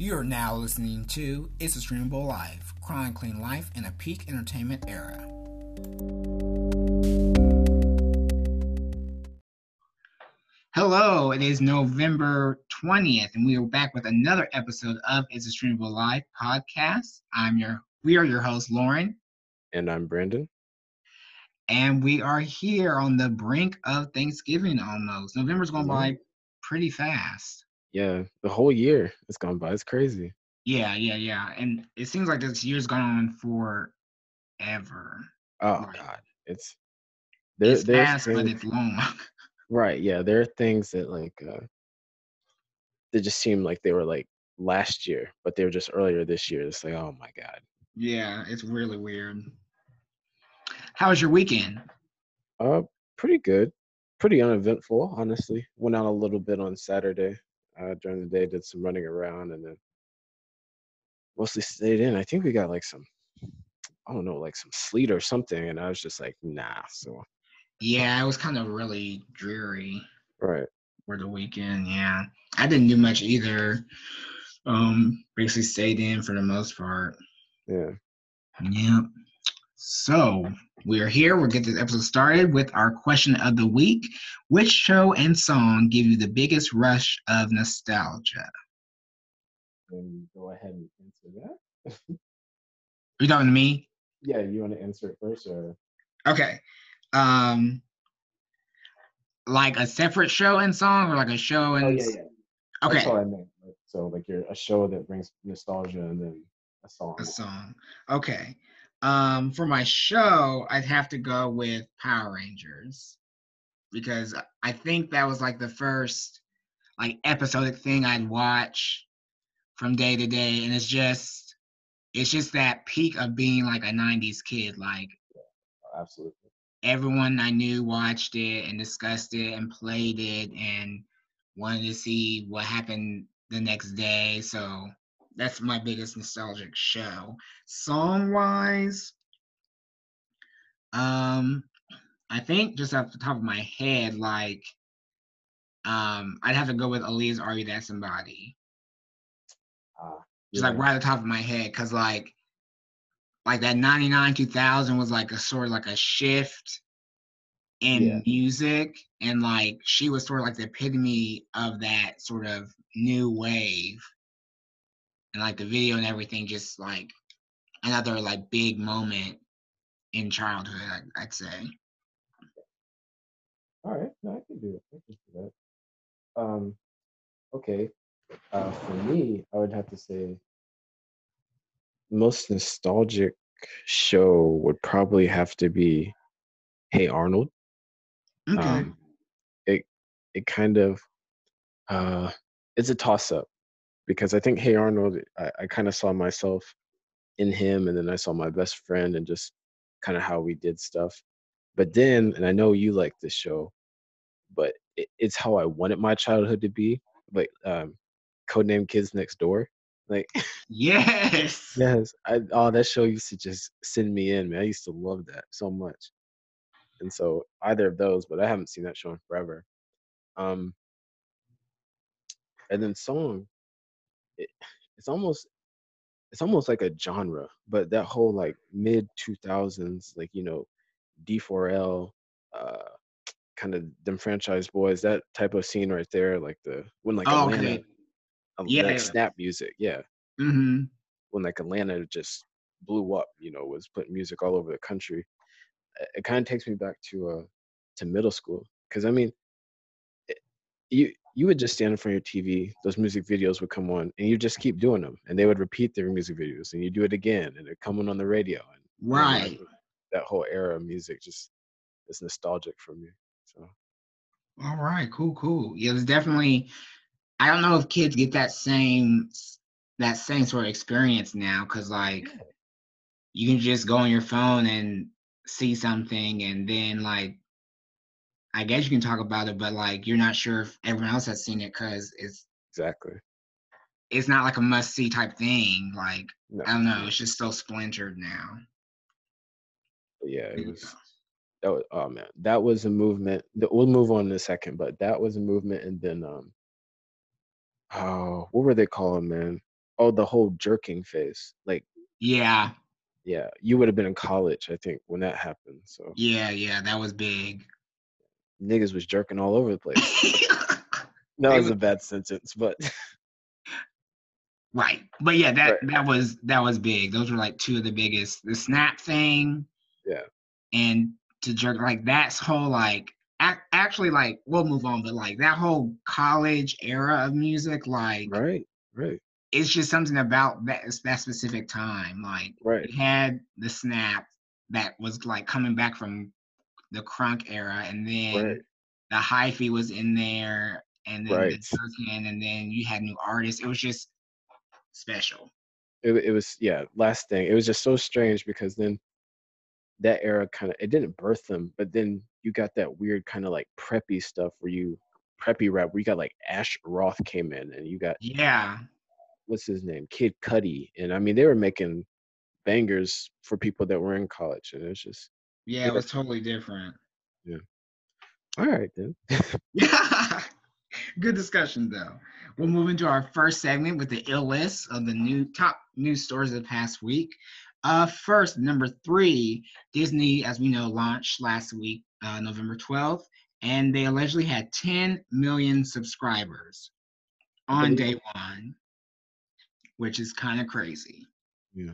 You're now listening to It's a Streamable Life, chronicling life in a peak entertainment era. Hello, it is November 20th, and we are back with another episode of It's a Streamable Life podcast. I'm your we are your host, Lauren. And I'm Brandon. And we are here on the brink of Thanksgiving almost. November's going by mm-hmm. pretty fast. Yeah, the whole year—it's gone by. It's crazy. Yeah, yeah, yeah. And it seems like this year's gone on forever. Oh Right. God, it's there. it's there's fast, but it's long. right. Yeah, there are things that like uh, that just seem like they were like last year, but they were just earlier this year. It's like, oh my God. yeah, it's really weird. How was your weekend? Uh, pretty good. Pretty uneventful, honestly. Went out a little bit on Saturday. Uh, during the day, did some running around, and then mostly stayed in. I think we got like some, I don't know, like some sleet or something, and I was just like, nah. So Yeah, it was kind of really dreary right. for the weekend. Yeah, I didn't do much either. Um, basically stayed in for the most part. Yeah. Yep. So we're here. We'll get this episode started with our question of the week. Which show and song give you the biggest rush of nostalgia? and go ahead and answer that. Are you talking to me? Yeah, you want to answer it first, or Okay. Um like a separate show and song or like a show and oh yeah, yeah. okay. That's what I meant. So like you're a show that brings nostalgia, and then a song. a song. Okay. Um, for my show, I'd have to go with Power Rangers because I think that was like the first like episodic thing I'd watch from day to day, and it's just it's just that peak of being like a '90s kid. Like Absolutely. everyone I knew watched it and discussed it and played it and wanted to see what happened the next day. So that's my biggest nostalgic show. Song wise, um, I think just off the top of my head, like, um, I'd have to go with Aaliyah's "Are You That Somebody." Ah, just yeah. like right at the top of my head because like like that 99 2000 was like a sort of like a shift in Yeah. music and like she was sort of like the epitome of that sort of new wave and like the video and everything just like another like big moment in childhood I- i'd say All right, no, I can do it. I can do that. Um, okay. Uh, for me, I would have to say most nostalgic show would probably have to be Hey Arnold. okay Um, it it kind of uh, it's a toss up because I think Hey Arnold, I, I kind of saw myself in him, and then I saw my best friend and just kind of how we did stuff. But then, and I know you like this show, but it, it's how I wanted my childhood to be, like um, Codename Kids Next Door. Like, yes yes, I, oh, that show used to just send me in, man. I used to love that so much. And so either of those, but I haven't seen that show in forever. Um, and then song, it, it's almost it's almost like a genre, but that whole like mid two thousands, like you know, D4L, uh, kind of Dem Franchize Boyz, that type of scene right there, like the when like Oh, Atlanta, okay. uh, Yeah. like snap music, yeah, mm-hmm when like Atlanta just blew up, you know, was putting music all over the country. It, kind of takes me back to uh to middle school because I mean, it, you you would just stand in front of your TV, those music videos would come on, and you just keep doing them, and they would repeat their music videos, and you do it again, and they're coming on the radio, and and, like, right that whole era of music just is nostalgic for me. So All right, cool, cool. Yeah, it's definitely. I don't know if kids get that same that same sort of experience now, because like you can just go on your phone and see something, and then like I guess you can talk about it, but like you're not sure if everyone else has seen it because it's exactly. it's not like a must see type thing. Like No, I don't know, it's just so splintered now. but yeah, it was. That was, oh man, that was a movement. We'll move on in a second, but that was a movement, and then um, oh, what were they calling, man? Oh, the whole jerking face, Like, Yeah, yeah, you would have been in college, I think, when that happened. So yeah, yeah. That was big. Niggas was jerking all over the place. That was a bad sentence, but right, but yeah, that Right. that was that was big. Those were like two of the biggest. The snap thing. Yeah. And to jerk like that's whole like ac- actually like we'll move on, but like that whole college era of music, like right, right, it's just something about that that specific time. Like right, it had the snap that was like coming back from the crunk era, and then right. the hyphy was in there, and then Right. the Durkin, and then you had new artists. It was just special. It, it was yeah. Last thing, it was just so strange because then that era kind of it didn't birth them, but then you got that weird kind of like preppy stuff where you preppy rap where you got like Asher Roth came in and you got Yeah, what's his name Kid Cudi and I mean they were making bangers for people that were in college and it's just yeah, Yeah. it was totally different. Yeah. All right then. Yeah, good discussion though. We'll move into our first segment with the ill list of the new top news stories of the past week. Uh, first, number three, Disney, as we know, launched last week, uh, November 12th, and they allegedly had 10 million subscribers on day one, which is kind of crazy. Yeah.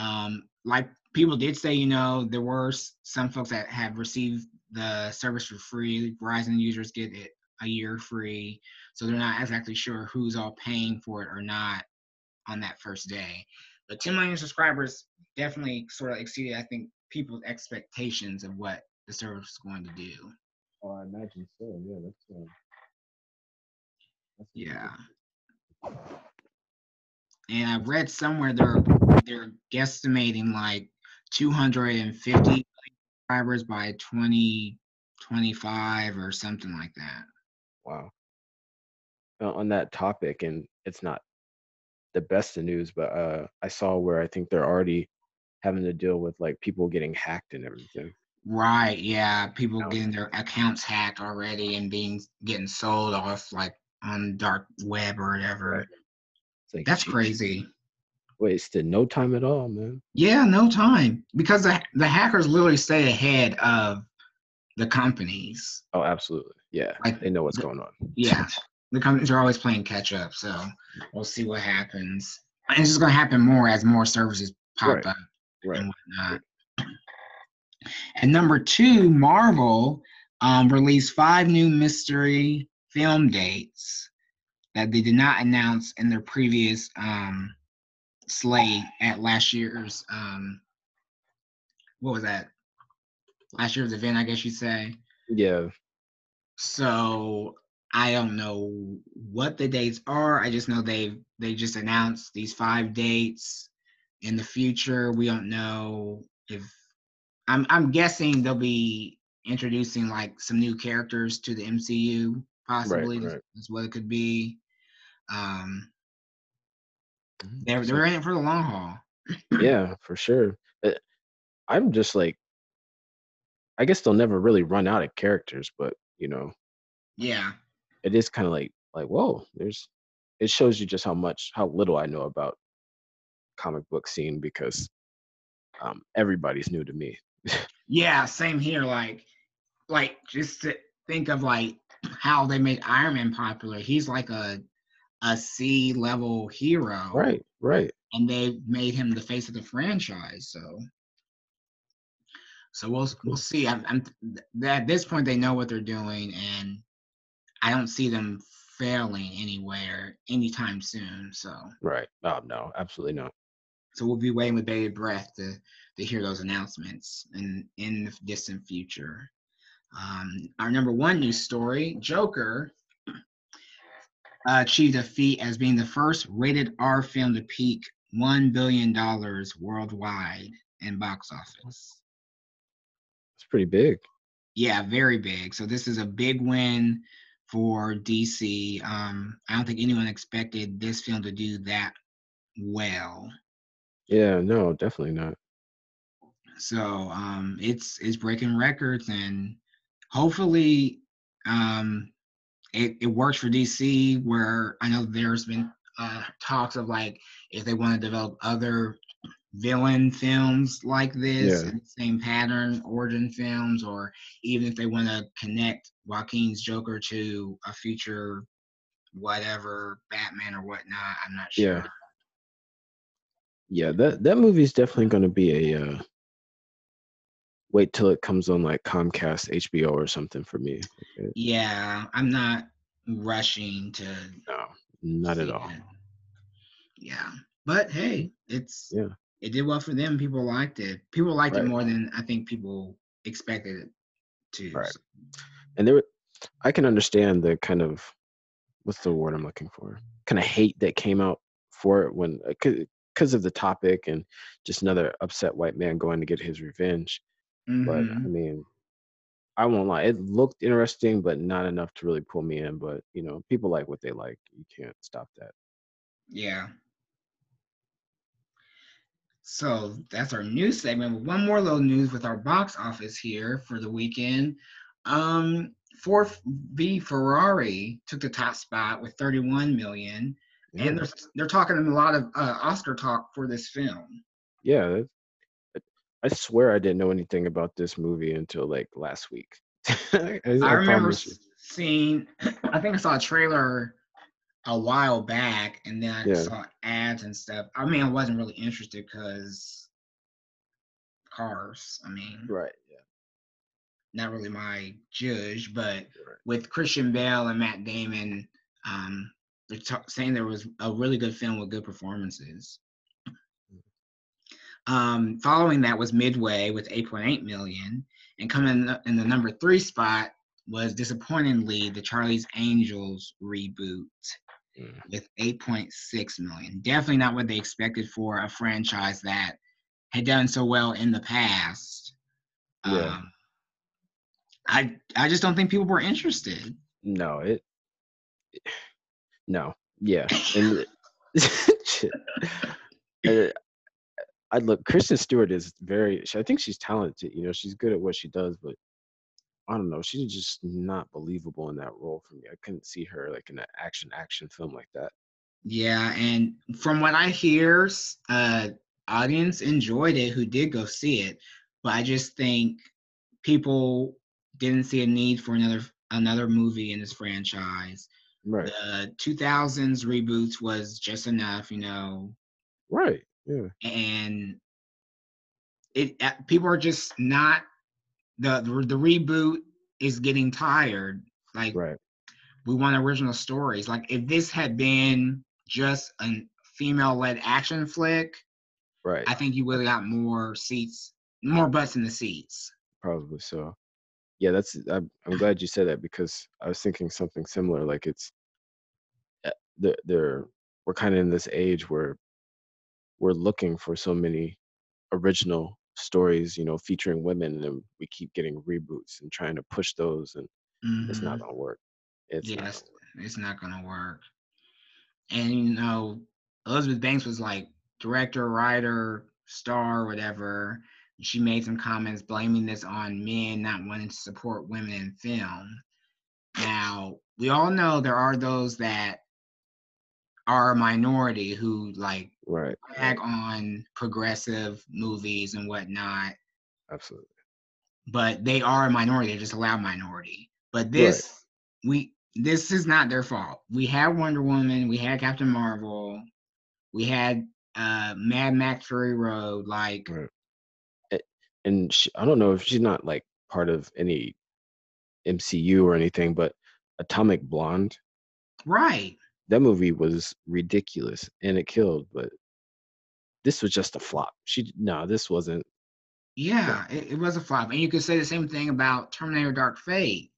Um, like people did say, you know, there were some folks that have received the service for free. Verizon users get it a year free, so they're not exactly sure who's all paying for it or not on that first day. But 10 million subscribers definitely sort of exceeded, I think, people's expectations of what the service is going to do. Oh, I imagine so. Yeah, that's uh, that's Yeah. And I've read somewhere they're they're guesstimating like 250 subscribers by 2025 or something like that. Wow. Uh, on that topic, and it's not the best of news, but uh, I saw where I think they're already having to deal with like people getting hacked and everything. Right, yeah, people Yeah. getting their accounts hacked already and being getting sold off like on dark web or whatever. Like That's geez, crazy. Wasted no time at all, man. Yeah, no time because the the hackers literally stay ahead of the companies. Oh, absolutely. Yeah, Like, they know what's the- going on. Yeah, the companies are always playing catch up, so we'll see what happens. And it's just gonna happen more as more services pop Right, up Right. and whatnot. And number two, Marvel um, released five new mystery film dates that they did not announce in their previous um, slate at last year's um, what was that? Last year's event, I guess you'd say. Yeah. So I don't know what the dates are. I just know they they just announced these five dates. In the future, we don't know if I'm I'm guessing they'll be introducing like some new characters to the MCU. Possibly right. that's what it could be. Um. They're they're in it for the long haul. yeah, for sure. I'm just like, I guess they'll never really run out of characters, but you know, Yeah, it is kind of like like whoa there's it shows you just how much how little i know about comic book scene because um everybody's new to me yeah, same here. Like, like just to think of like how they made Iron Man popular. He's like a a C level hero, right right and they made him the face of the franchise. So, so we'll we'll see. I'm, I'm at this point they know what they're doing, and I don't see them failing anywhere anytime soon. So, right oh no absolutely not so we'll be waiting with bated breath to to hear those announcements in in the distant future. Um, our number one news story: Joker uh, achieved a feat as being the first rated R film to peak one billion dollars worldwide in box office. it's pretty big Yeah, very big. So this is a big win for DC. Um, I don't think anyone expected this film to do that well. yeah no definitely not So um, it's it's breaking records, and hopefully um, it, it works for DC. Where I know there's been uh, talks of like if they want to develop other villain films like this Yeah. in the same pattern, origin films, or even if they want to connect Joaquin's Joker to a future whatever Batman or whatnot. I'm not sure. Yeah. Yeah, that that movie's definitely going to be a uh, wait till it comes on like Comcast, HBO, or something for me. Yeah, I'm not rushing to No, not at all. it. Yeah, but hey, it's Yeah. it did well for them. People liked it. People liked it more than I think people expected it to. Right. And there, I can understand the kind of what's the word I'm looking for? Kind of hate that came out for it when uh, because of the topic and just another upset white man going to get his revenge. But I Mhm. mean, I won't lie, it looked interesting, but not enough to really pull me in. But you know, people like what they like. You can't stop that. Yeah. So that's our news segment. One more little news with our box office here for the weekend. Um, Ford v Ferrari took the top spot with 31 million, Yeah. and they're they're talking a lot of uh, Oscar talk for this film. Yeah, I swear I didn't know anything about this movie until like last week. I, I remember you. seeing, I think I saw a trailer a while back, and then I Yeah. saw ads and stuff. I mean, I wasn't really interested because cars. I mean, Right. Yeah. not really my judge, but Right. with Christian Bale and Matt Damon, um, they're ta- saying there was a really good film with good performances. Um, following that was Midway with 8.8 million, and coming in the, number three spot was disappointingly the Charlie's Angels reboot Mm. with 8.6 million. Definitely not what they expected for a franchise that had done so well in the past. Yeah. Um, I I just don't think people were interested. No, it. No. Yeah. And I look. Kristen Stewart is very. I think she's talented. You know, she's good at what she does, but I don't know. She's just not believable in that role for me. I couldn't see her like in an action action film like that. Yeah, and from what I hear, uh, audience enjoyed it who did go see it, but I just think people didn't see a need for another another movie in this franchise. Right. The 2000s reboots was just enough, you know, Right. Yeah. and it uh, people are just not the the, the reboot is getting tired. Like Right. we want original stories. Like if this had been just a female-led action flick, Right. I think you would have got more seats, more butts in the seats. Probably so. Yeah, that's. I'm, I'm glad you said that because I was thinking something similar. Like it's, uh, they're, they're we're kind of in this age where we're looking for so many original stories, you know, featuring women, and we keep getting reboots and trying to push those, and it's not mm-hmm. gonna work. It's not Yes, gonna work. it's not gonna work. And you know, Elizabeth Banks was like director, writer, star, whatever. She made some comments blaming this on men not wanting to support women in film. Now, we all know there are those that are a minority who like Right. back on progressive movies and whatnot, Absolutely. but they are a minority, they're just a loud minority. But this we this is not their fault. We had Wonder Woman, we had Captain Marvel, we had uh Mad Max Fury Road, like Right. And she, I don't know if she's not like part of any MCU or anything, but Atomic Blonde. right. That movie was ridiculous and it killed but this was just a flop she no this wasn't Yeah, it, it was a flop. And you could say the same thing about Terminator Dark Fate.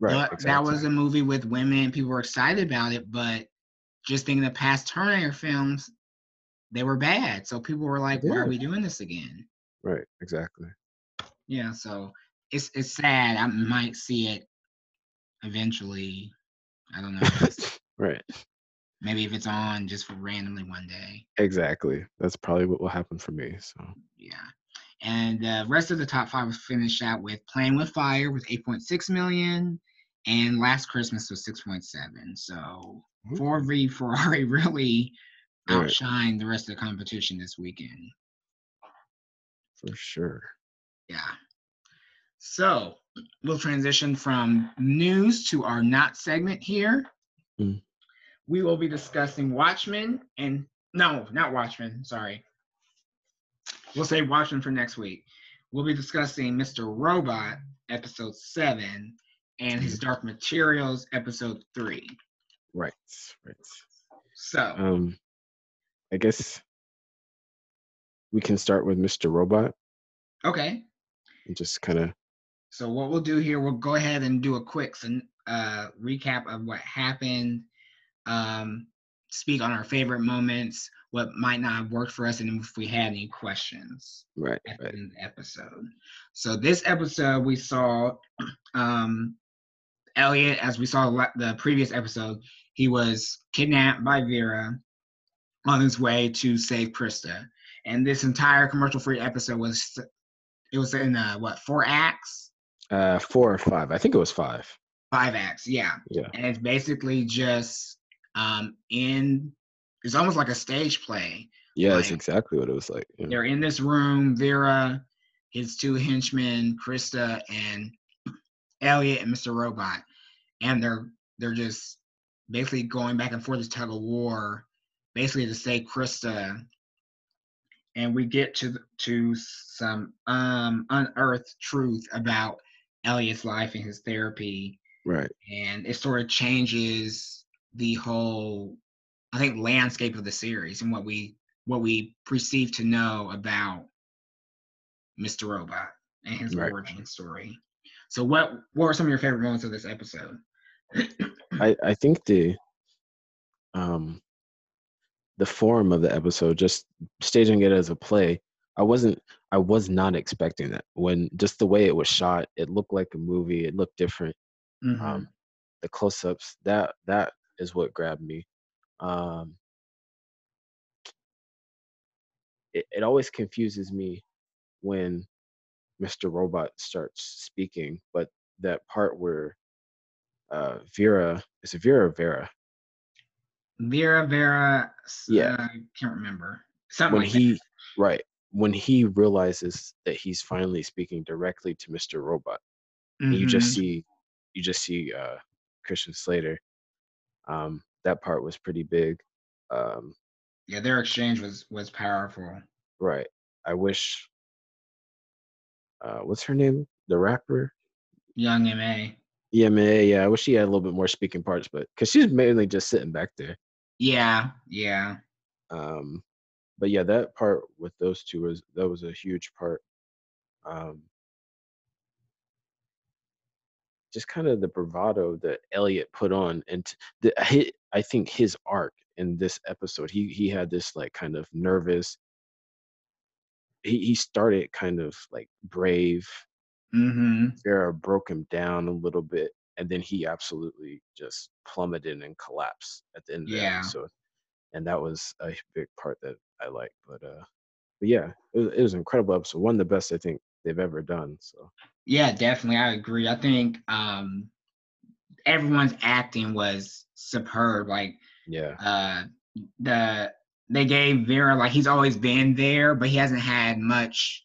right But that was a movie with women, people were excited about it, but just thinking the past Terminator films, they were bad. So people were like, why are we doing this again? right exactly Yeah, so it's it's sad. I might see it eventually. I don't know. right Maybe if it's on just for randomly one day. exactly that's probably what will happen for me so Yeah. And the rest of the top five was finished out with Playing with Fire with 8.6 million and Last Christmas was 6.7. So Ford v Ferrari really Right. outshined the rest of the competition this weekend. For sure. Yeah. So we'll transition from news to our not segment here. Mm. We will be discussing Watchmen and no, not Watchmen. Sorry. We'll say Watchmen for next week. We'll be discussing Mr. Robot, episode seven, and his Dark Materials, episode three. Right. Right. So, Um, I guess we can start with Mr. Robot okay. and just kind of So what we'll do here, we'll go ahead and do a quick uh, recap of what happened. Um, speak on our favorite moments, what might not have worked for us, and if we had any questions right, at the right. the episode. So this episode, we saw um, Elliot, as we saw the previous episode, he was kidnapped by Vera on his way to save Krista. And this entire commercial-free episode was it was in uh, what four acts, Uh, four or five. I think it was five. five acts, yeah. Yeah. And it's basically just um, in it's almost like a stage play. Yeah, that's exactly what it was like. Yeah. They're in this room, Vera, his two henchmen, Krista, and Elliot and Mr. Robot. And they're they're just basically going back and forth this tug of war, basically to save Krista. And we get to to some um unearthed truth about Elliot's life and his therapy. Right. And it sort of changes the whole I think landscape of the series and what we what we perceive to know about Mr. Robot and his Right. origin story. So what what were some of your favorite moments of this episode? I I think the um the form of the episode, just staging it as a play, I wasn't I was not expecting that. When just the way it was shot, it looked like a movie. It looked different. Mhm. Um, the close-ups that that is what grabbed me. Um, it, it always confuses me when Mr. Robot starts speaking, but that part where uh, Vera is it Vera or Vera Vera Vera Yeah. uh, can't remember. Something when like he right when he realizes that he's finally speaking directly to Mr. Robot. that. and you just Mhm. see you just see uh christian slater um that part was pretty big um yeah, their exchange was was powerful. right i wish uh what's her name the rapper Young M.A. ema yeah i wish she had a little bit more speaking parts but because she's mainly just sitting back there Yeah, yeah. um but yeah that part with those two was that was a huge part um just kind of the bravado that Elliot put on, and the, hi I think his arc in this episode, he he had this like kind of nervous. He he started kind of like brave. Mm-hmm. Broke him down a little bit, and then he absolutely just plummeted and collapsed at the end of the Yeah. episode. And that was a big part that I liked. But uh, but yeah, it was, it was an incredible episode. One of the best I think they've ever done. So Yeah, definitely. I agree. I think um everyone's acting was superb. Like yeah, uh the they gave Vera like he's always been there, but he hasn't had much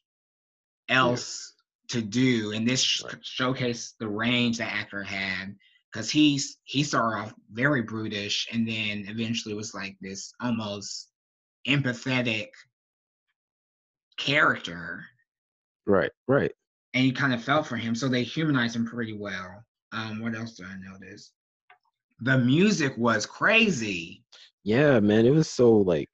else to do. And this sh- Right. showcased the range that actor had because he's he started off very brutish and then eventually was like this almost empathetic character right, right. and you kind of felt for him. So they humanized him pretty well. Um, what else did I notice? The music was crazy. Yeah, man, it was so like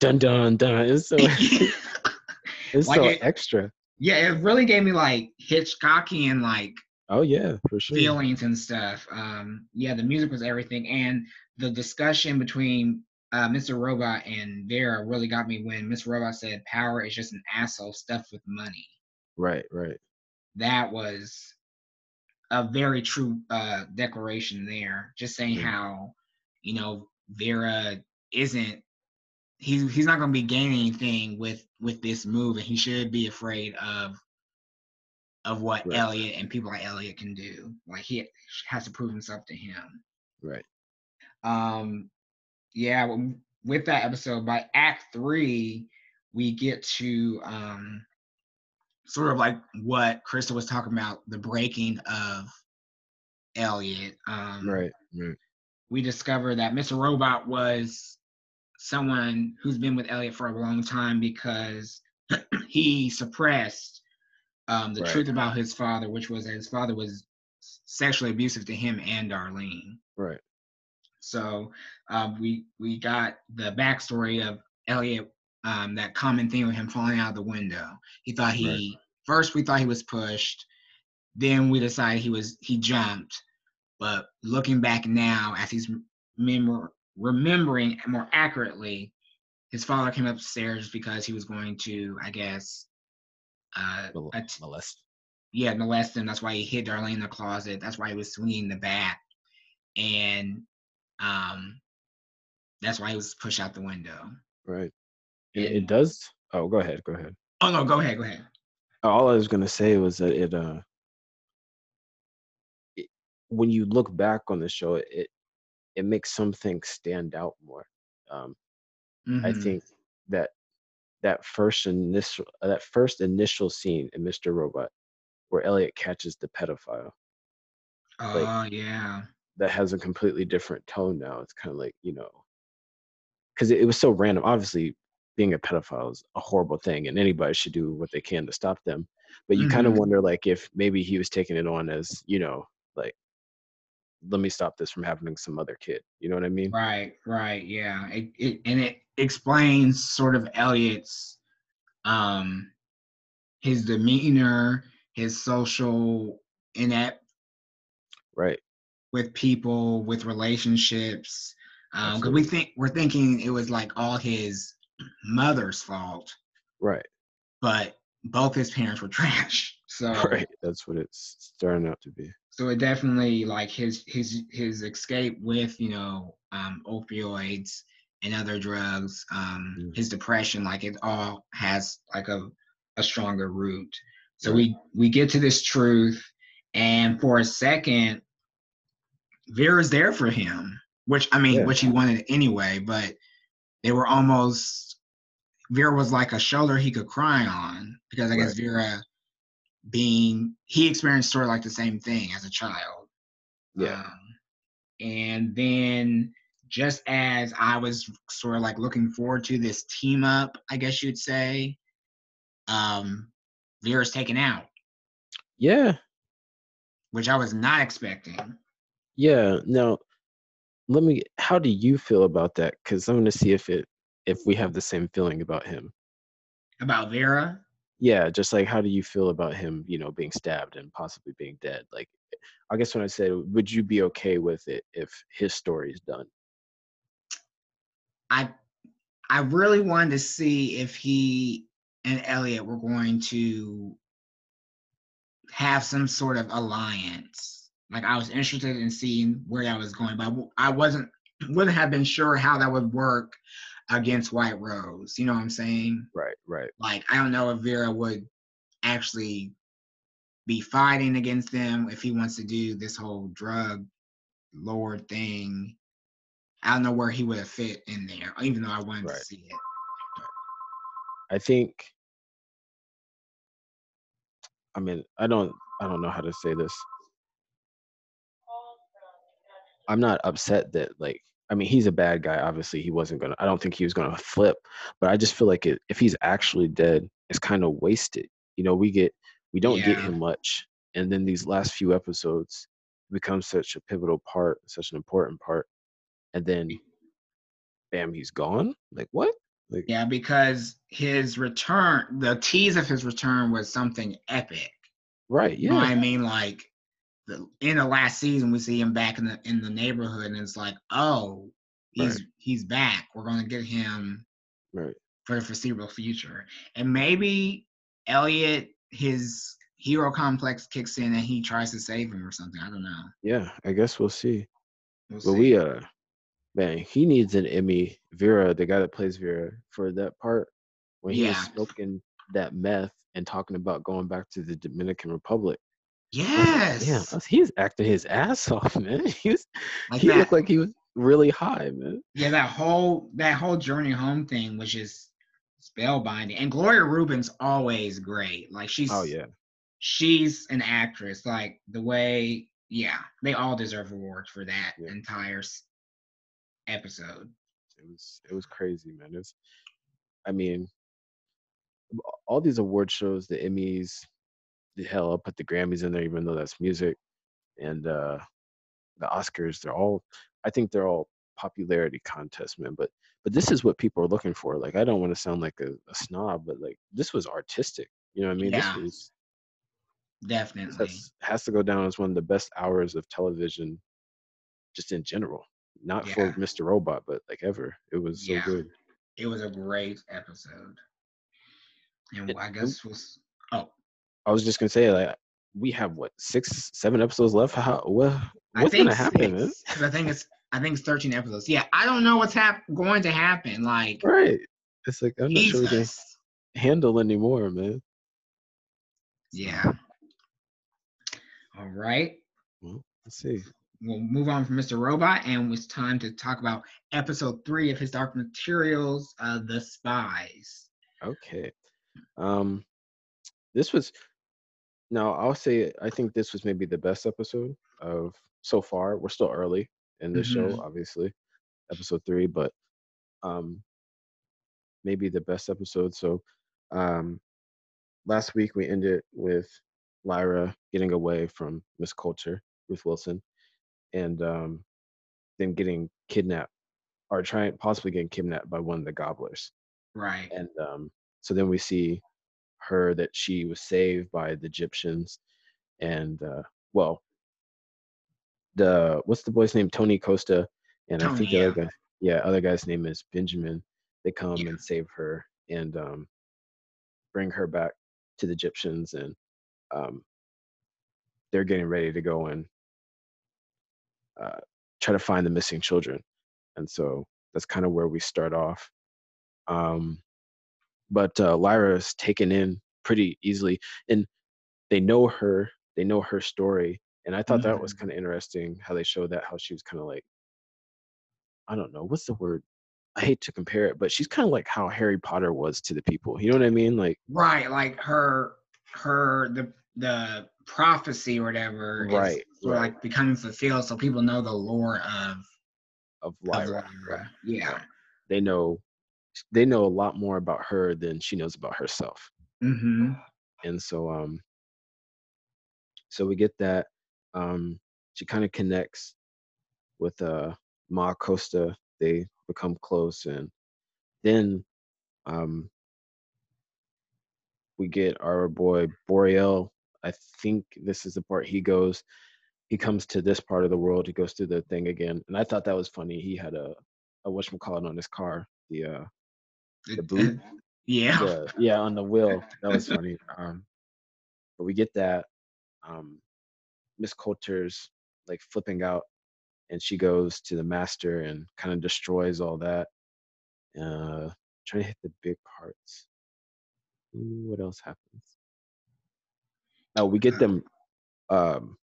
dun dun dun. It's so it's Like so it- extra. yeah, it really gave me like Hitchcockian like Oh yeah, for sure. feelings and stuff. Um, yeah, the music was everything, and the discussion between uh, Mr. Robot and Vera really got me when Mr. Robot said, "Power is just an asshole stuffed with money." Right, right. That was a very true uh, declaration there. Just saying Yeah. how you know Vera isn't. He's he's not going to be gaining anything with with this move, and he should be afraid of of what Right. Elliot and people like Elliot can do. Like he has to prove himself to him. Right. Um, yeah, with that episode, by Act Three, we get to um, sort of like what Krista was talking about the breaking of Elliot. Um, right, right. We discover that Mr. Robot was someone who's been with Elliot for a long time because he suppressed um, the right. truth about his father, which was that his father was sexually abusive to him and Darlene. Right. So um, we we got the backstory of Elliot, um, that common thing with him falling out of the window. He thought he right. first we thought he was pushed, then we decided he was he jumped. But looking back now, as he's remember, remembering more accurately, his father came upstairs because he was going to, I guess, uh, molest. Yeah, molest him. That's why he hid Darlene in the closet. That's why he was swinging the bat, and um, that's why he was pushed out the window. Right. And it does. Oh, go ahead. Go ahead. Oh no, go ahead. Go ahead. All I was gonna say was that it uh when you look back on the show, it it makes some things stand out more. Um, mm-hmm. I think that that first initial that first initial scene in Mr. Robot, where Elliot catches the pedophile. Oh like, yeah. That has a completely different tone now. It's kind of like you know, because it, it was so random. Obviously, being a pedophile is a horrible thing, and anybody should do what they can to stop them. But you mm-hmm. kind of wonder, like, if maybe he was taking it on as you know, like let me stop this from happening to some other kid. You know what I mean? Right, right, yeah. It, it and it explains sort of Elliot's um his demeanor, his social inept right with people, with relationships. Um because we think we're thinking it was like all his mother's fault. Right. But both his parents were trash. So right, that's what it's starting out to be so it definitely like his his his escape with you know um, opioids and other drugs um, mm. his depression like it all has like a, a stronger root so we we get to this truth and for a second vera's there for him which i mean yeah. which he wanted anyway but they were almost vera was like a shoulder he could cry on because i guess right. vera being he experienced sort of like the same thing as a child. Yeah. Um, and then just as I was sort of like looking forward to this team up, I guess you'd say, um, Vera's taken out. Yeah. Which I was not expecting. Yeah. Now, let me. How do you feel about that? Because I'm going to see if it if we have the same feeling about him. About Vera? Yeah just like how do you feel about him you know being stabbed and possibly being dead? Like i guess when i said would you be okay with it if his story is done? I i really wanted to see if he and elliot were going to have some sort of alliance. Like i was interested in seeing where that was going but i wasn't wouldn't have been sure how that would work against White Rose. You know what I'm saying? Right, right. Like I don't know if Vera would actually be fighting against them if he wants to do this whole drug lord thing. I don't know where he would have fit in there, even though I wanted right. to see it. I think I mean, I don't I don't know how to say this. I'm not upset that like I mean, he's a bad guy. Obviously, he wasn't gonna. I don't think he was gonna flip. But I just feel like it, if he's actually dead, it's kind of wasted. You know, we get we don't yeah. get him much, and then these last few episodes become such a pivotal part, such an important part, and then, bam, he's gone. Like what? Like, yeah, because his return, the tease of his return was something epic. Right. Yeah. You know I mean, like the in the last season we see him back in the in the neighborhood and it's like oh he's right. he's back. We're going to get him right. for the foreseeable future. And maybe elliot his hero complex kicks in and he tries to save him or something. I don't know. Yeah i guess we'll see. We'll but see. we uh man he needs an emmy. Vera the guy that plays vera for that part when he yeah. was smoking that meth and talking about going back to the dominican republic Yes. Yeah, he was acting his ass off, man. He was. Like he that. looked like he was. really high, man. Yeah, that whole that whole journey home thing was just spellbinding. And Gloria Reuben's always great. Like oh, she's Oh yeah, she's an actress. Like the way, yeah, they all deserve awards for that Yeah. entire episode. it was it was crazy, man. It was, I mean, all these award shows, the Emmys, hell, I'll put the Grammys in there, even though that's music, and uh the Oscars. They're all, I think they're all popularity contests, man. But but this is what people are looking for. Like, I don't want to sound like a, a snob, but like this was artistic. You know what I mean? Yeah. This was Definitely. that's, has to go down as one of the best hours of television, just in general. Not Yeah. for Mr. Robot, but like ever. It was so Yeah. good. It was a great episode. And It- I guess was oh I was just gonna say like we have what six, seven episodes left. How what I what's think gonna happen, man? I think it's I think it's 13 episodes. Yeah, I don't know what's hap- going to happen. Like Right. It's like I'm not sure we can handle anymore, man. Yeah. All right. Well, Let's see. We'll move on from Mr. Robot, and it's time to talk about episode three of his Dark Materials, uh, The Spies. Okay. Um this was now I'll say I think this was maybe the best episode of so far. We're still early in this show, Mhm. obviously. Episode three, but um maybe the best episode. So um last week we ended with Lyra getting away from Miss Coulter, Ruth Wilson, and um then getting kidnapped or trying possibly getting kidnapped by one of the gobblers Right. and um, so then we see her that she was saved by the Gyptians, and uh, well, the what's the boy's name? Tony Costa, and I think the yeah. other guy, yeah, other guy's name is Benjamin. They come Yeah. and save her and um, bring her back to the Gyptians, and um, they're getting ready to go and uh, try to find the missing children, and so that's kind of where we start off. Um, but uh, Lyra is taken in pretty easily, and they know her. They know her story, and I thought that was Mhm. kind of interesting how they showed that how she was kind of like, I don't know what's the word. I hate to compare it, but she's kind of like how Harry Potter was to the people. You know what I mean? Like, Right. Like her, her, the the prophecy or whatever, Right, is right. like becoming fulfilled, so people know the lore of, of of Lyra, Lyra. Yeah. they know, they know a lot more about her than she knows about herself. Mm-hmm. and so um so we get that um she kind of connects with uh ma costa they become close and then um we get our boy boreal i think this is the part he goes he comes to this part of the world he goes through the thing again and i thought that was funny he had a a whatchamacallit on his car the uh The boot? yeah. the, yeah on the wheel. That was funny. Um but we get that um miss coulter's like flipping out and she goes to the master and kind of destroys all that uh trying to hit the big parts. Ooh, what else happens? Oh we get them um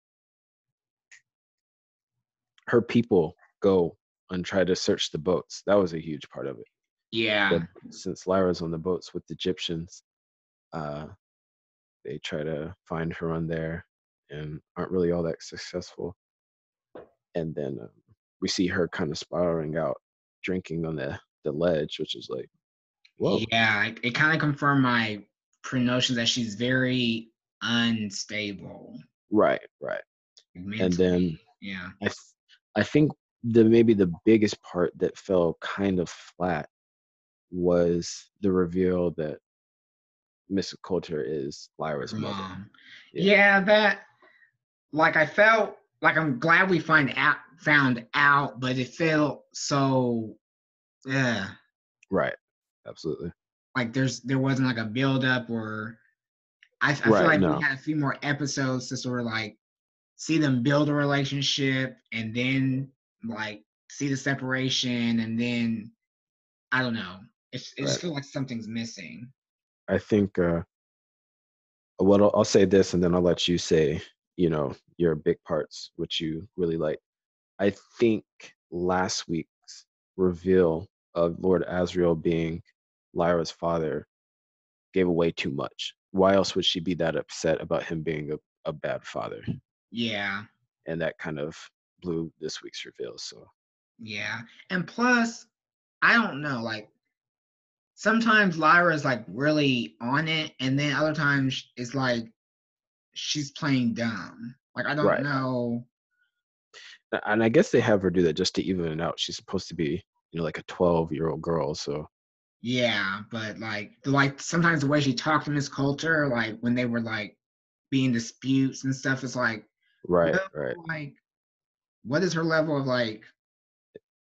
her people go and try to search the boats. That was a huge part of it Yeah. but since Lyra's on the boats with the Gyptians, uh, they try to find her on there and aren't really all that successful. And then um, we see her kind of spiraling out, drinking on the, the ledge, which is like, whoa, Yeah, it, it kind of confirmed my pre-notion that she's very unstable. right, right. And then yeah, I, th- I think the maybe the biggest part that fell kind of flat was the reveal that Miss Coulter is Lyra's her mother. Yeah. Yeah. that like I felt like I'm glad we find out found out, but it felt so yeah. Right, absolutely. Like there's there wasn't like a build up or I, I feel like no. we had a few more episodes to sort of like see them build a relationship and then like see the separation and then I don't know. It's it just Right. feels like something's missing. I think uh well I'll, I'll say this and then I'll let you say, you know, your big parts which you really like. I think last week's reveal of Lord Asriel being Lyra's father gave away too much. Why else would she be that upset about him being a, a bad father? Yeah. And that kind of blew this week's reveal. So yeah. And plus, I don't know, like sometimes Lyra is like really on it, and then other times it's like she's playing dumb. Like I don't right. know. And I guess they have her do that just to even it out. She's supposed to be, you know, like a 12 year old girl. So yeah, but like like sometimes the way she talked in this culture, like when they were like being disputes and stuff, it's like right, right. Like, what is her level of like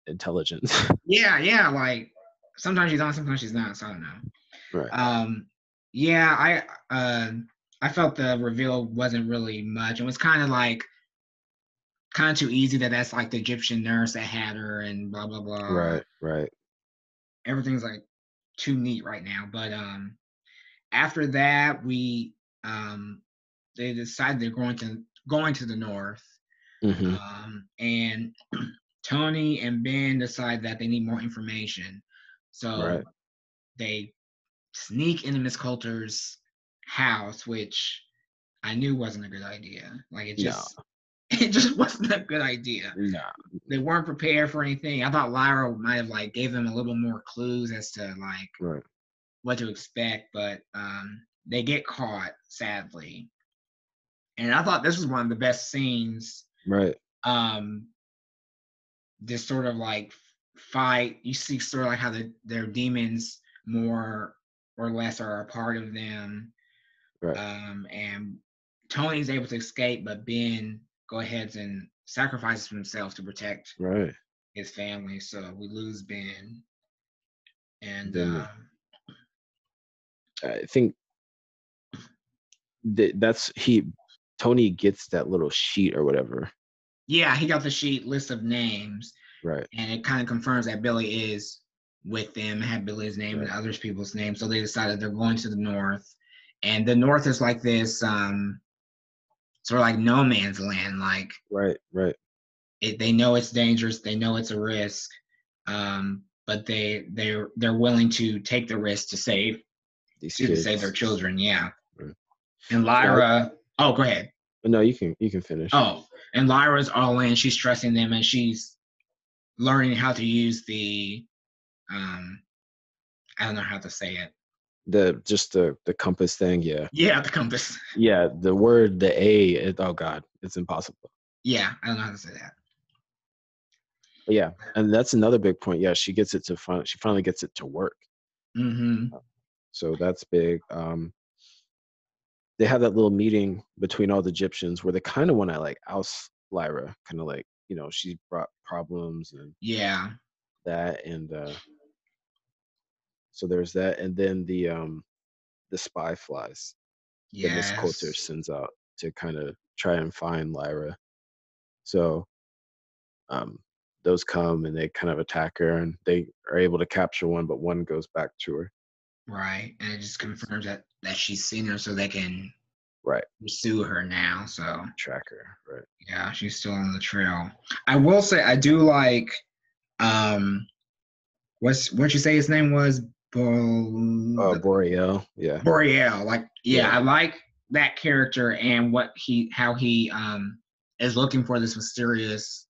intelligence? yeah, yeah. Like sometimes she's on, sometimes she's not. So I don't know. Right. Um. Yeah, I uh, I felt the reveal wasn't really much. It was kind of like kind of too easy that that's like the Gyptian nurse that had her and blah blah blah. Right. Right. Everything's like too neat right now. But um, after that, we um, they decided they're going to going to the north, mm-hmm. um, and Tony and Ben decide that they need more information, so right. they sneak into Miss Coulter's house, which I knew wasn't a good idea. Like it just. No. It just wasn't a good idea. No. They weren't prepared for anything. I thought Lyra might have like gave them a little more clues as to like right. what to expect, but um they get caught, sadly. And I thought this was one of the best scenes. Right. Um this sort of like fight. You see sort of like how the their daemons more or less are a part of them. Right. Um and Tony's able to escape, but Ben go ahead and sacrifices himself to protect right his family. So we lose Ben, and then, um, I think that that's he. Tony gets that little sheet or whatever. Yeah, he got the sheet list of names. Right. And it kind of confirms that Billy is with them, had Billy's name right. and others people's names. So they decided they're going to the north. And the north is like this um sort of like no man's land. Like right, right. It, they know it's dangerous. They know it's a risk, um, but they they're they're willing to take the risk to save These to save their children. Yeah. Right. And Lyra, oh, go ahead. No, you can you can finish. Oh, and Lyra's all in. She's trusting them, and she's learning how to use the um I don't know how to say it. The just the the compass thing yeah. Yeah the compass. Yeah the word the a it, oh god it's impossible. Yeah i don't know how to say that. But yeah and that's another big point yeah she gets it to finally she finally gets it to work. Mm-hmm. so that's big um they have that little meeting between all the Gyptians where they kind of want to like oust lyra kind of like you know she brought problems and yeah that and uh so there's that, and then the um the spy flies yes. that Miss Coulter sends out to kind of try and find Lyra. So um those come and they kind of attack her and they are able to capture one, but one goes back to her. Right. And it just confirms that that she's seen her so they can right pursue her now. So track her, right. Yeah, she's still on the trail. I will say I do like um what's what you say his name was Bo- uh, Boreal, yeah. Boreal, like yeah, yeah, I like that character and what he how he um is looking for this mysterious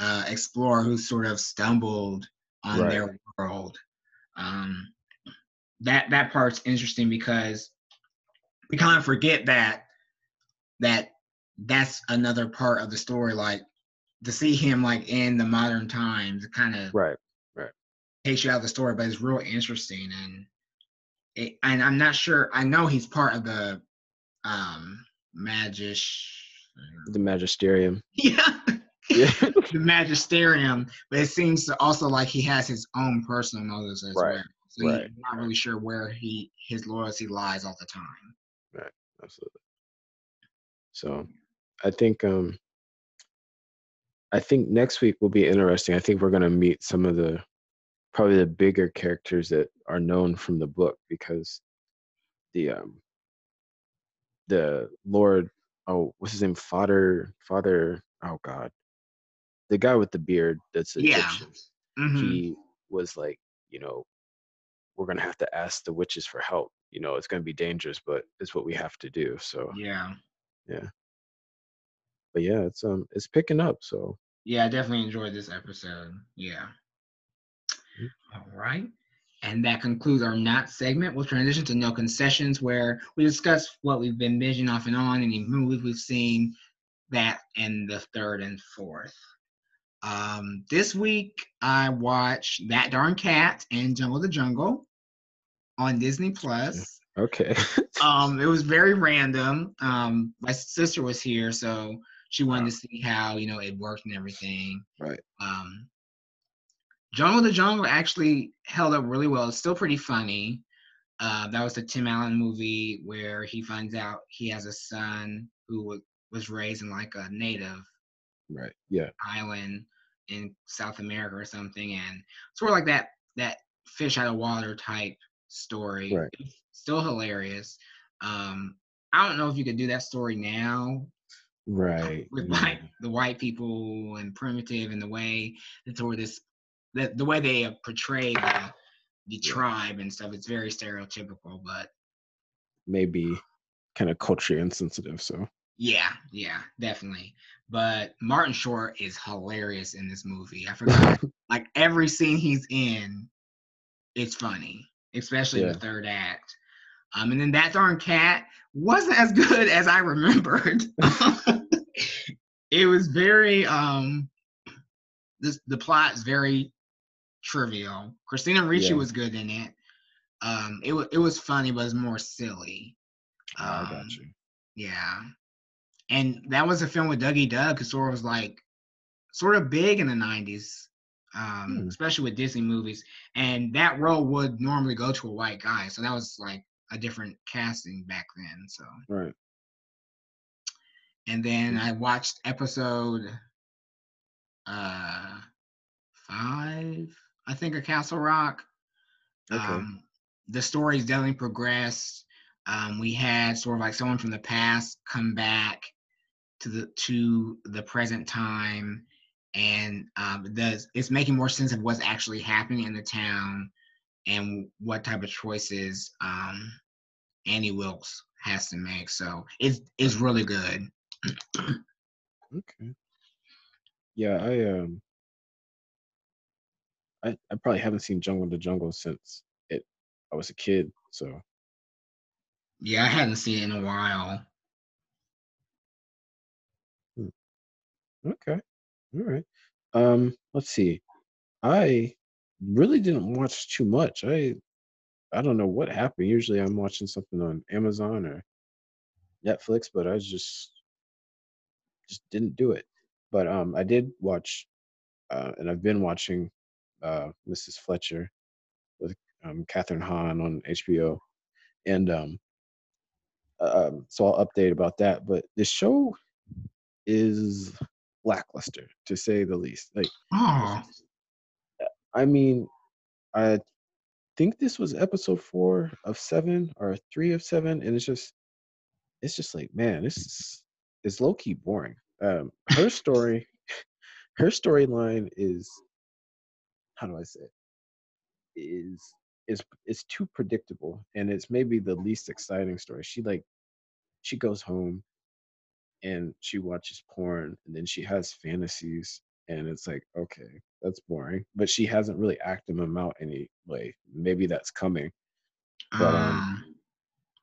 uh explorer who sort of stumbled on right. their world. Um that that part's interesting because we kind of forget that that that's another part of the story like to see him like in the modern times kind of right takes you out of the story, but it's real interesting and it, and I'm not sure. I know he's part of the um magis the magisterium. Yeah. yeah. the magisterium, but it seems to also like he has his own personal motives as right. well. So right. he's not really sure where he his loyalty lies all the time. Right. Absolutely. So I think um I think next week will be interesting. I think we're gonna meet some of the probably the bigger characters that are known from the book because the um the Lord oh what's his name Father Father oh God the guy with the beard that's Yeah. Gyptian. Mhm. He was like, you know, we're gonna have to ask the witches for help. You know, it's gonna be dangerous, but it's what we have to do. So, yeah. Yeah but yeah, it's um, it's picking up. So Yeah, I definitely enjoyed this episode. Yeah. Mm. All right. And that concludes our not segment. We'll transition to no concessions, where we discuss what we've been binging off and on, any movies we've seen, that and the third and fourth. Um, this week I watched That Darn Cat and Jungle the Jungle on Disney Plus. okay, Um, it was very random. Um, my sister was here, so she wanted to see how you know it worked and everything. right. Um, Jungle the Jungle actually held up really well. It's still pretty funny. Uh, that was the Tim Allen movie where he finds out he has a son who wa- was raised in like a native Right. Yeah. island in South America or something, and sort of like that that fish out of water type story. Right. Still hilarious. Um, I don't know if you could do that story now Right. with yeah. like the white people and primitive and the way that sort of this the, the way they portray the the tribe and stuff it's very stereotypical but Maybe kind of culturally insensitive. So yeah yeah definitely but martin short is hilarious in this movie i forgot like every scene he's in it's funny especially Yeah. the third act um and then that darn cat wasn't as good as i remembered it was very um this the plot is very trivial christina ricci Yeah. was good in it um it, wa- it was funny but it's more silly I Um, got you. yeah. And that was a film with Dougie Doug, who sort of was like sort of big in the 90s, um, Hmm. especially with Disney movies. And that role would normally go to a white guy. So that was like a different casting back then. So, Right. and then I watched episode uh five, I think, of Castle Rock. Okay. Um, the story's definitely progressed. Um, we had sort of like someone from the past come back to the to the present time, and um, does it's making more sense of what's actually happening in the town and what type of choices um, Annie Wilkes has to make. So it's it's really good. Okay. Yeah, I um I, I probably haven't seen Jungle to Jungle since it I was a kid, so Yeah, I hadn't seen it in a while. okay. All right. Um let's see. I really didn't watch too much. I I don't know what happened. Usually I'm watching something on Amazon or Netflix, but I just just didn't do it. But um I did watch uh and I've been watching uh Mrs. Fletcher with um Kathryn Hahn on HBO. And um um so I'll update about that. But the show is lackluster to say the least. Like Oh, I mean, I think this was episode four of seven or three of seven, and it's just, it's just like, man, this is it's low key boring. Um, her story, her storyline is, how do I say it? Is is is too predictable, and it's maybe the least exciting story. She like, she goes home, and she watches porn, and then she has fantasies, and it's like, okay, that's boring. But she hasn't really acted them out anyway. Maybe that's coming. But, um, um,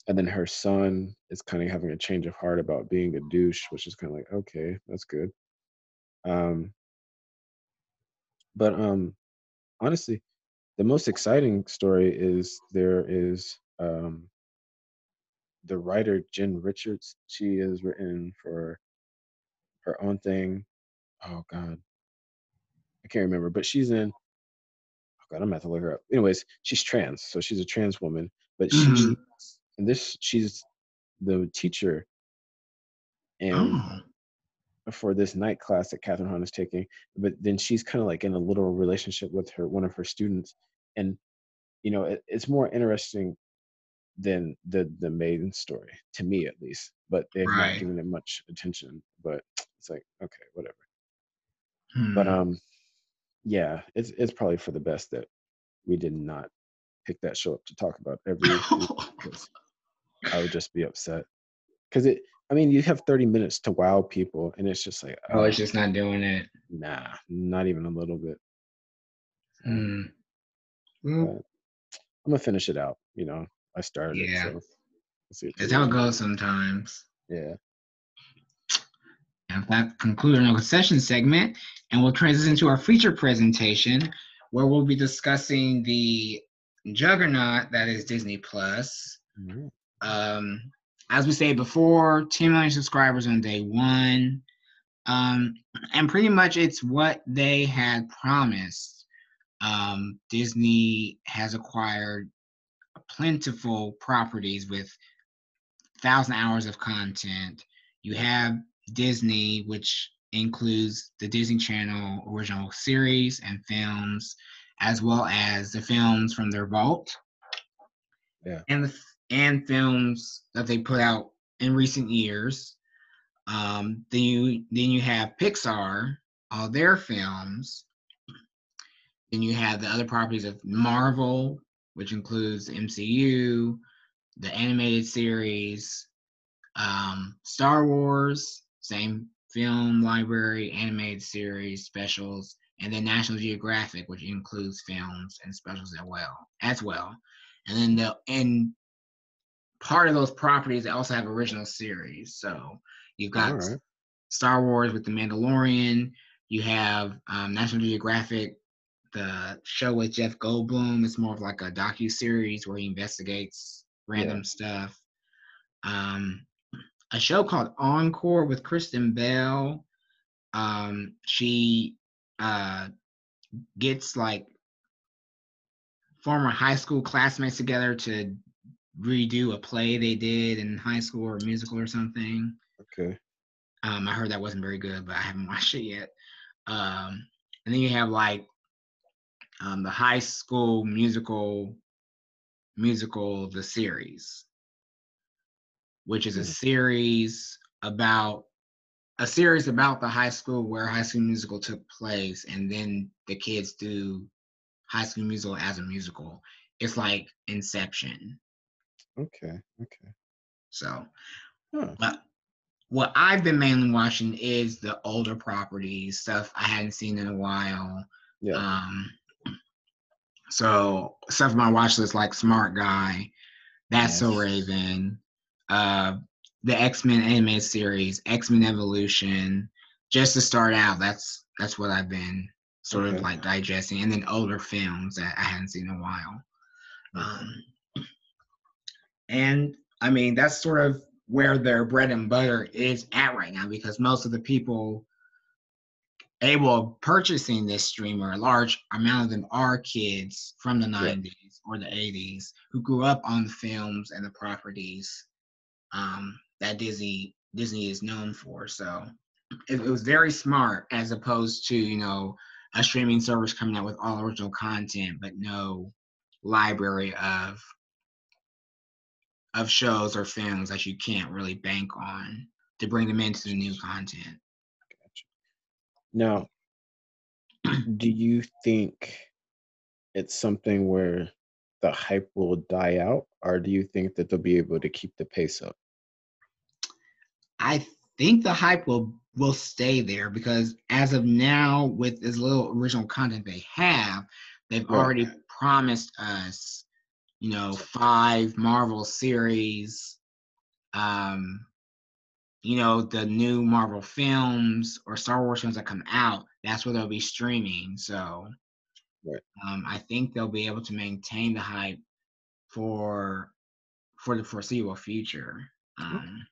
And then her son is kind of having a change of heart about being a douche, which is kind of like, okay, that's good. Um, but um, honestly, the most exciting story is there is um, the writer Jen Richards. She has written for her own thing. Oh God, I can't remember, but she's in. Oh God, I'm gonna have to look her up. Anyways, she's trans, so she's a trans woman, but she Mhm. and this she's the teacher and oh, for this night class that Kathryn Hahn is taking. But then she's kind of like in a little relationship with her one of her students, and you know it, it's more interesting than the the main story to me at least. But they've Right. not given it much attention. But it's like okay, whatever. But Hmm. um, yeah, it's it's probably for the best that we did not pick that show up to talk about every because I would just be upset. Because it, I mean, you have 30 minutes to wow people, and it's just like, oh, oh, it's just not doing it. nah, not even a little bit. Hmm. But I'm gonna finish it out. You know, I started Yeah. so we'll that's how it goes sometimes. Yeah. And that concludes our concession segment, and we'll transition to our feature presentation, where we'll be discussing the juggernaut that is Disney Plus. Mhm. Um, as we said before, 10 million subscribers on day one. Um, and pretty much it's what they had promised. Um, Disney has acquired plentiful properties with thousand hours of content. You have Disney, which includes the Disney Channel original series and films, as well as the films from their vault. Yeah. And the and films that they put out in recent years. Um, then you then you have Pixar, all their films. Then you have the other properties of Marvel, which includes MCU, the animated series, um, Star Wars, same film library, animated series, specials, and then National Geographic, which includes films and specials as well. As well, and then the and part of those properties they also have original series. So you've got right. Star Wars with the Mandalorian. You have um, National Geographic, the show with Jeff Goldblum. It's more of like a docu series where he investigates random stuff. Um, a show called Encore with Kristen Bell. Um, she uh, gets like former high school classmates together to redo a play they did in high school or musical or something. Okay. Um, I heard that wasn't very good, but I haven't watched it yet. Um, and then you have like um, the high school musical musical the series, which is a Mhm. series about a series about the high school where High School Musical took place, and then the kids do High School Musical as a musical. It's like Inception. Okay. Okay. So Huh. But what I've been mainly watching is the older properties, stuff I hadn't seen in a while. Yeah. Um, so stuff on my watch list like Smart Guy, That's So Raven, uh, the X Men animated series, X Men Evolution. Just to start out, that's that's what I've been sort Okay. of like digesting, and then older films that I hadn't seen in a while. Um, and I mean, that's sort of where their bread and butter is at right now because most of the people able of purchasing this streamer, a large amount of them are kids from the 90s or the 80s who grew up on the films and the properties um, that Disney Disney is known for. So it, it was very smart as opposed to, you know, a streaming service coming out with all original content but no library of of shows or films that you can't really bank on to bring them into the new content. Now, do you think it's something where the hype will die out, or do you think that they'll be able to keep the pace up? I think the hype will will stay there because as of now, with as little original content they have, they've Right. already promised us, you know, five Marvel series, um, you know, the new Marvel films or Star Wars films that come out. That's where they'll be streaming. So, Right. um, I think they'll be able to maintain the hype for for the foreseeable future. Um,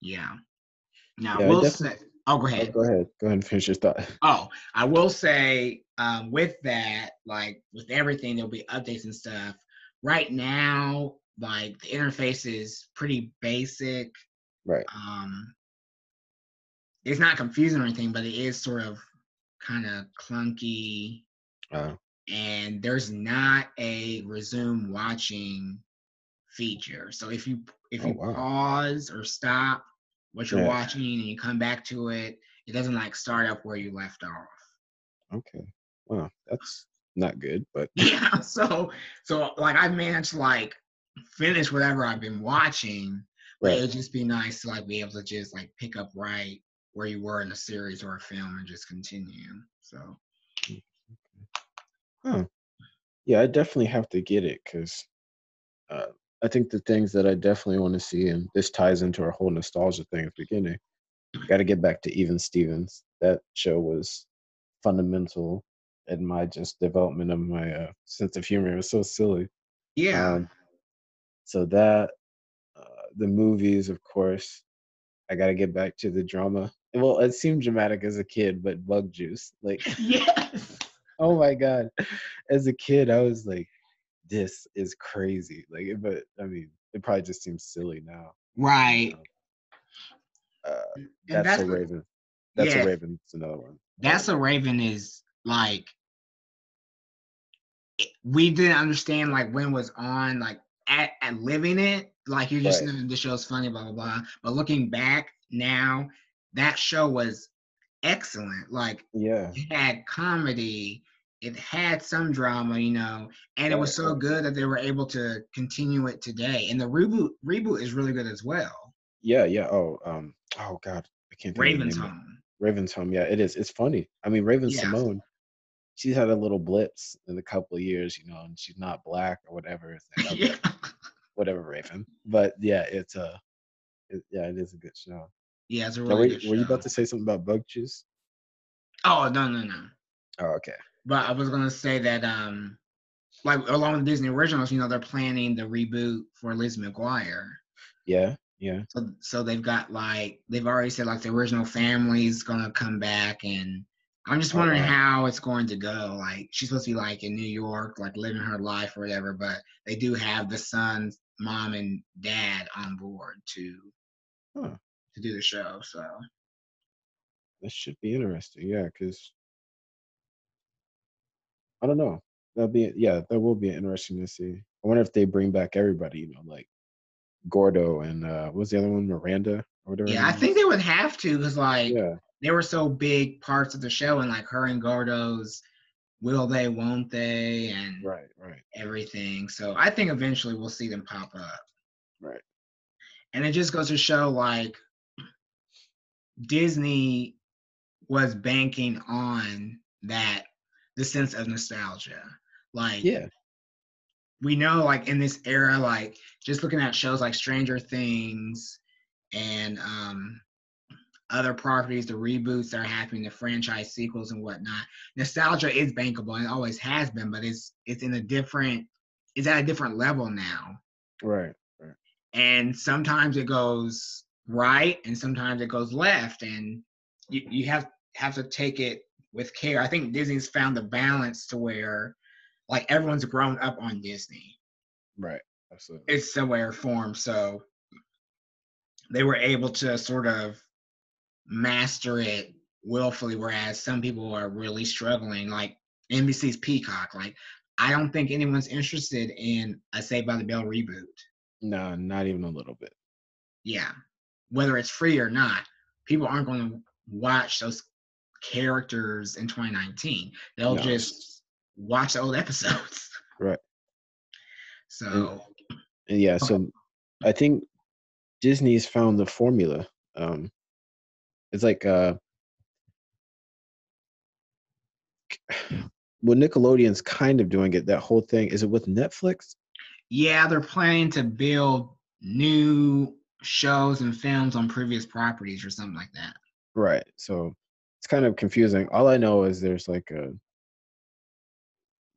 yeah. Now, Yeah, we'll say. Oh, go Oh, ahead. go ahead. Go ahead and finish your thought. Oh, I will say um, with that, like with everything, there'll be updates and stuff. Right now, like the interface is pretty basic. Right. Um, it's not confusing or anything, but it is sort of kind of clunky. Uh, And there's not a resume watching feature. So if you if Oh, you wow. pause or stop what you're Yeah. watching and you come back to it, it doesn't like start up where you left off. Okay. Wow, that's not good, but yeah. So so like I've managed to like finish whatever I've been watching. Right. it'd just be nice to like be able to just like pick up right where you were in a series or a film and just continue. So Huh. Yeah, I definitely have to get it because uh, I think the things that I definitely want to see, and this ties into our whole nostalgia thing at the beginning. Got to get back to Even Stevens. That show was fundamental in my just development of my uh, sense of humor. It was so silly. yeah. Um, so that the movies, of course, I got to get back to the drama. Well, it seemed dramatic as a kid, but Bug Juice, like, yes. oh my god, as a kid, I was like, this is crazy. Like, but I mean, it probably just seems silly now. Right. Uh, that's, that's a Raven. That's yeah. a Raven. It's another one. That's a Raven is like we didn't understand like when was on like at, at living it like you're just Right. the show's funny blah blah blah but looking back now that show was excellent like yeah. it had comedy it had some drama you know and it was so good that they were able to continue it today and the reboot reboot is really good as well Yeah, yeah. Oh, um, oh God, I can't think of the raven's name of it. home Raven's home. Yeah, it is. It's funny. I mean, Raven Yeah. Simone, she's had a little blips in a couple of years, you know, and she's not black or whatever. It's like, okay, yeah Whatever, Raven. But yeah, it's a, it, yeah, it is a good show. yeah it's a Now, really were, good you- were you about to say something about bug juice? oh no no no Oh, okay. But I was gonna say that um like along with Disney originals, you know, they're planning the reboot for Liz McGuire. Yeah, yeah. So so they've got like they've already said like the original family's gonna come back and I'm just Oh, wondering wow. how it's going to go. Like she's supposed to be like in New York, like living her life or whatever, but they do have the son's mom and dad on board to Huh. to do the show. So That should be interesting. Yeah, because I don't know. That'll be yeah, that will be interesting to see. I wonder if they bring back everybody, you know, like Gordo and uh what was the other one, Miranda or whatever. yeah, I think they would have to because like Yeah, they were so big parts of the show and like her and Gordo's will they, won't they, and right, right, everything. So I think eventually we'll see them pop up. right. And it just goes to show like Disney was banking on that the sense of nostalgia. Like Yeah, we know like in this era, like just looking at shows like Stranger Things and um other properties, the reboots that are happening, the franchise sequels and whatnot. Nostalgia is bankable and it always has been, but it's it's in a different it's at a different level now. right. And sometimes it goes right and sometimes it goes left. And you, you have have to take it with care. I think Disney's found the balance to where like everyone's grown up on Disney Right. Absolutely. it's some way or form. So they were able to sort of master it willfully, whereas some people are really struggling, like NBC's Peacock. Like, I don't think anyone's interested in a Saved by the Bell reboot. No, not even a little bit. Yeah. Whether it's free or not, people aren't going to watch those characters in 2019. They'll No. just watch the old episodes. Right. So, And yeah, so I think Disney's found the formula. Um it's like uh well Nickelodeon's kind of doing it, that whole thing. Is it with Netflix? yeah, they're planning to build new shows and films on previous properties or something like that. Right. So it's kind of confusing. All I know is there's like a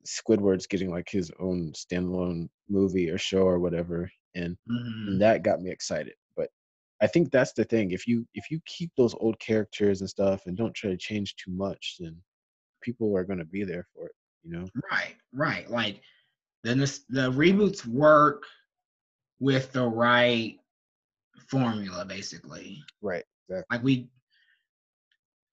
Squidward's getting like his own standalone movie or show or whatever, and, Mhm. and that got me excited. I think that's the thing. If you if you keep those old characters and stuff and don't try to change too much, then people are gonna be there for it. You know? Right, right. Like the nos- the reboots work with the right formula, basically. Right. Exactly. Like we,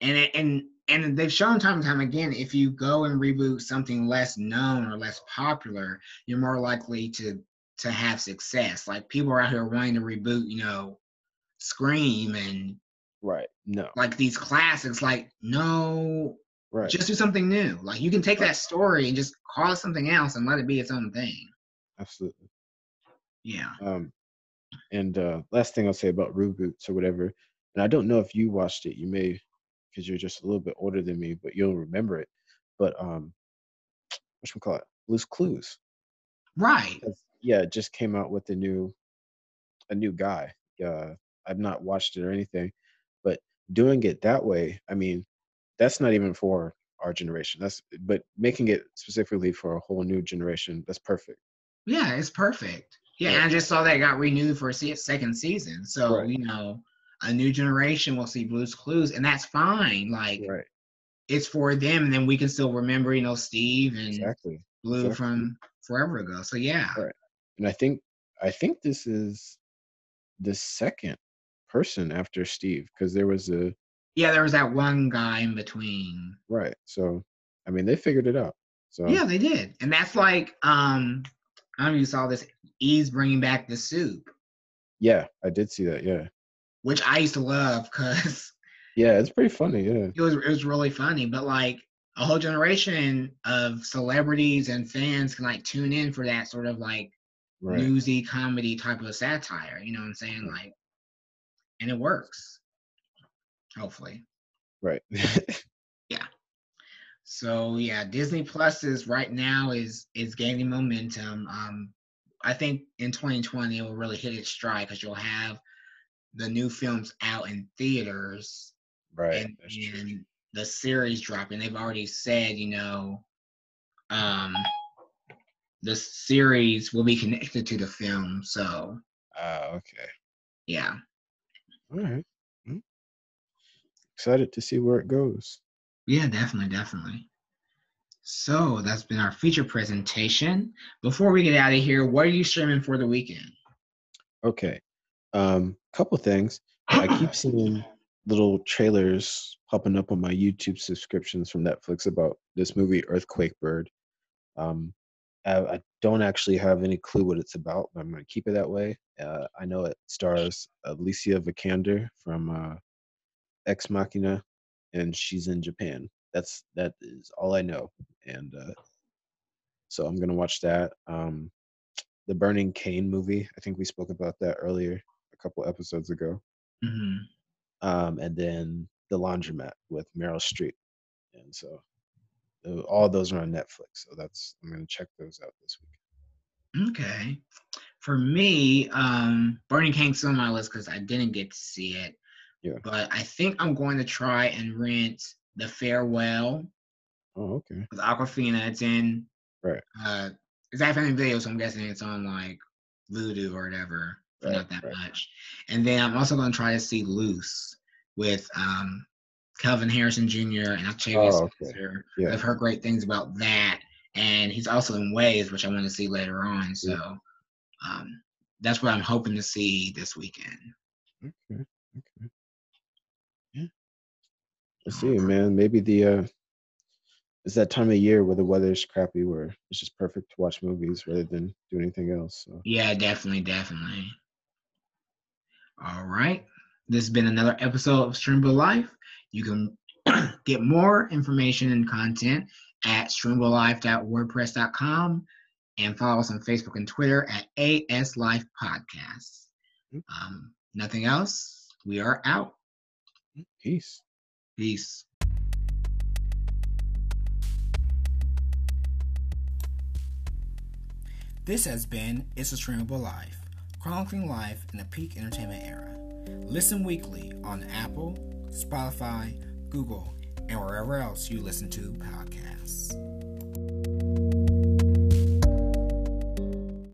and it, and and they've shown time and time again, if you go and reboot something less known or less popular, you're more likely to to have success. Like people are out here wanting to reboot, you know, Scream and Right. No. like these classics. Like no, Right. Just do something new. Like you can take that story and just call it something else and let it be its own thing. Absolutely. Yeah. Um, and uh, last thing I'll say about reboots or whatever, and I don't know if you watched it. You may, because you're just a little bit older than me, but you'll remember it. But um, what should we call it? Blue's Clues. Right. Yeah, it just came out with a new, a new guy. Uh, I've not watched it or anything, but doing it that way, I mean, that's not even for our generation. That's but making it specifically for a whole new generation. That's perfect. Yeah, it's perfect. Yeah, and Right. I just saw that it got renewed for a second season. So, Right. you know, a new generation will see Blue's Clues, and that's fine. Like, Right. it's for them, and then we can still remember, you know, Steve and Exactly. Blue exactly. from forever ago. So, yeah. Right. And I think I think this is the second person after Steve because there was a Yeah, there was that one guy in between. right. So I mean they figured it out. So Yeah, they did. And that's like, um, I don't know if you saw this. E's bringing back the soup, yeah, I did see that. Yeah. which I used to love because Yeah, it's pretty funny. Yeah. it was it was really funny. But like a whole generation of celebrities and fans can like tune in for that sort of like Right. newsy comedy type of satire. You know what I'm saying? Like, and it works. Hopefully. Right. Yeah. So yeah, Disney Plus is right now is is gaining momentum. Um, I think in 2020 it will really hit its stride because you'll have the new films out in theaters right. and, and the series dropping. They've already said, you know, um, the series will be connected to the film. So Ah, okay. yeah, All right. Mm. Excited to see where it goes. yeah, definitely, definitely. So that's been our feature presentation. Before we get out of here, what are you streaming for the weekend? Okay. Um, couple things. I keep seeing little trailers popping up on my YouTube subscriptions from Netflix about this movie Earthquake Bird. Um, I, I don't actually have any clue what it's about, but I'm gonna keep it that way. Uh, I know it stars Alicia Vikander from uh, Ex Machina, and she's in Japan. That's that is all I know, and uh, so I'm gonna watch that. Um, the Burning Cane movie. I think we spoke about that earlier a couple episodes ago. Mhm. Um, and then The Laundromat with Meryl Streep. And so all those are on Netflix. So that's I'm gonna check those out this week. Okay. For me, um, Burning still on my list because I didn't get to see it. Yeah. But I think I'm going to try and rent The Farewell Oh, okay. with Awkwafina. It's in Right. uh it's at Family Video, so I'm guessing it's on like Vudu or whatever Right, not that right. much. And then I'm also gonna try to see Luce with um Kelvin Harrison Jr. and Octavia Oh, okay. Spencer. Yeah. I've heard great things about that. And he's also in Waves, which I want to see later on. So Yeah. um, that's what I'm hoping to see this weekend. Okay. Okay. Yeah. Let's see, man. Maybe the uh it's that time of year where the weather's crappy where it's just perfect to watch movies rather than do anything else. So Yeah, definitely, definitely. All right. This has been another episode of Streamable Life. You can get more information and content at streamabilife.wordpress.com and follow us on Facebook and Twitter at AS Life Podcasts. Mhm. Um, nothing else. We are out. peace. Peace. This has been It's a Streamable Life, chronicling life in the peak entertainment era. Listen weekly on Apple, Spotify, Google, and wherever else you listen to podcasts.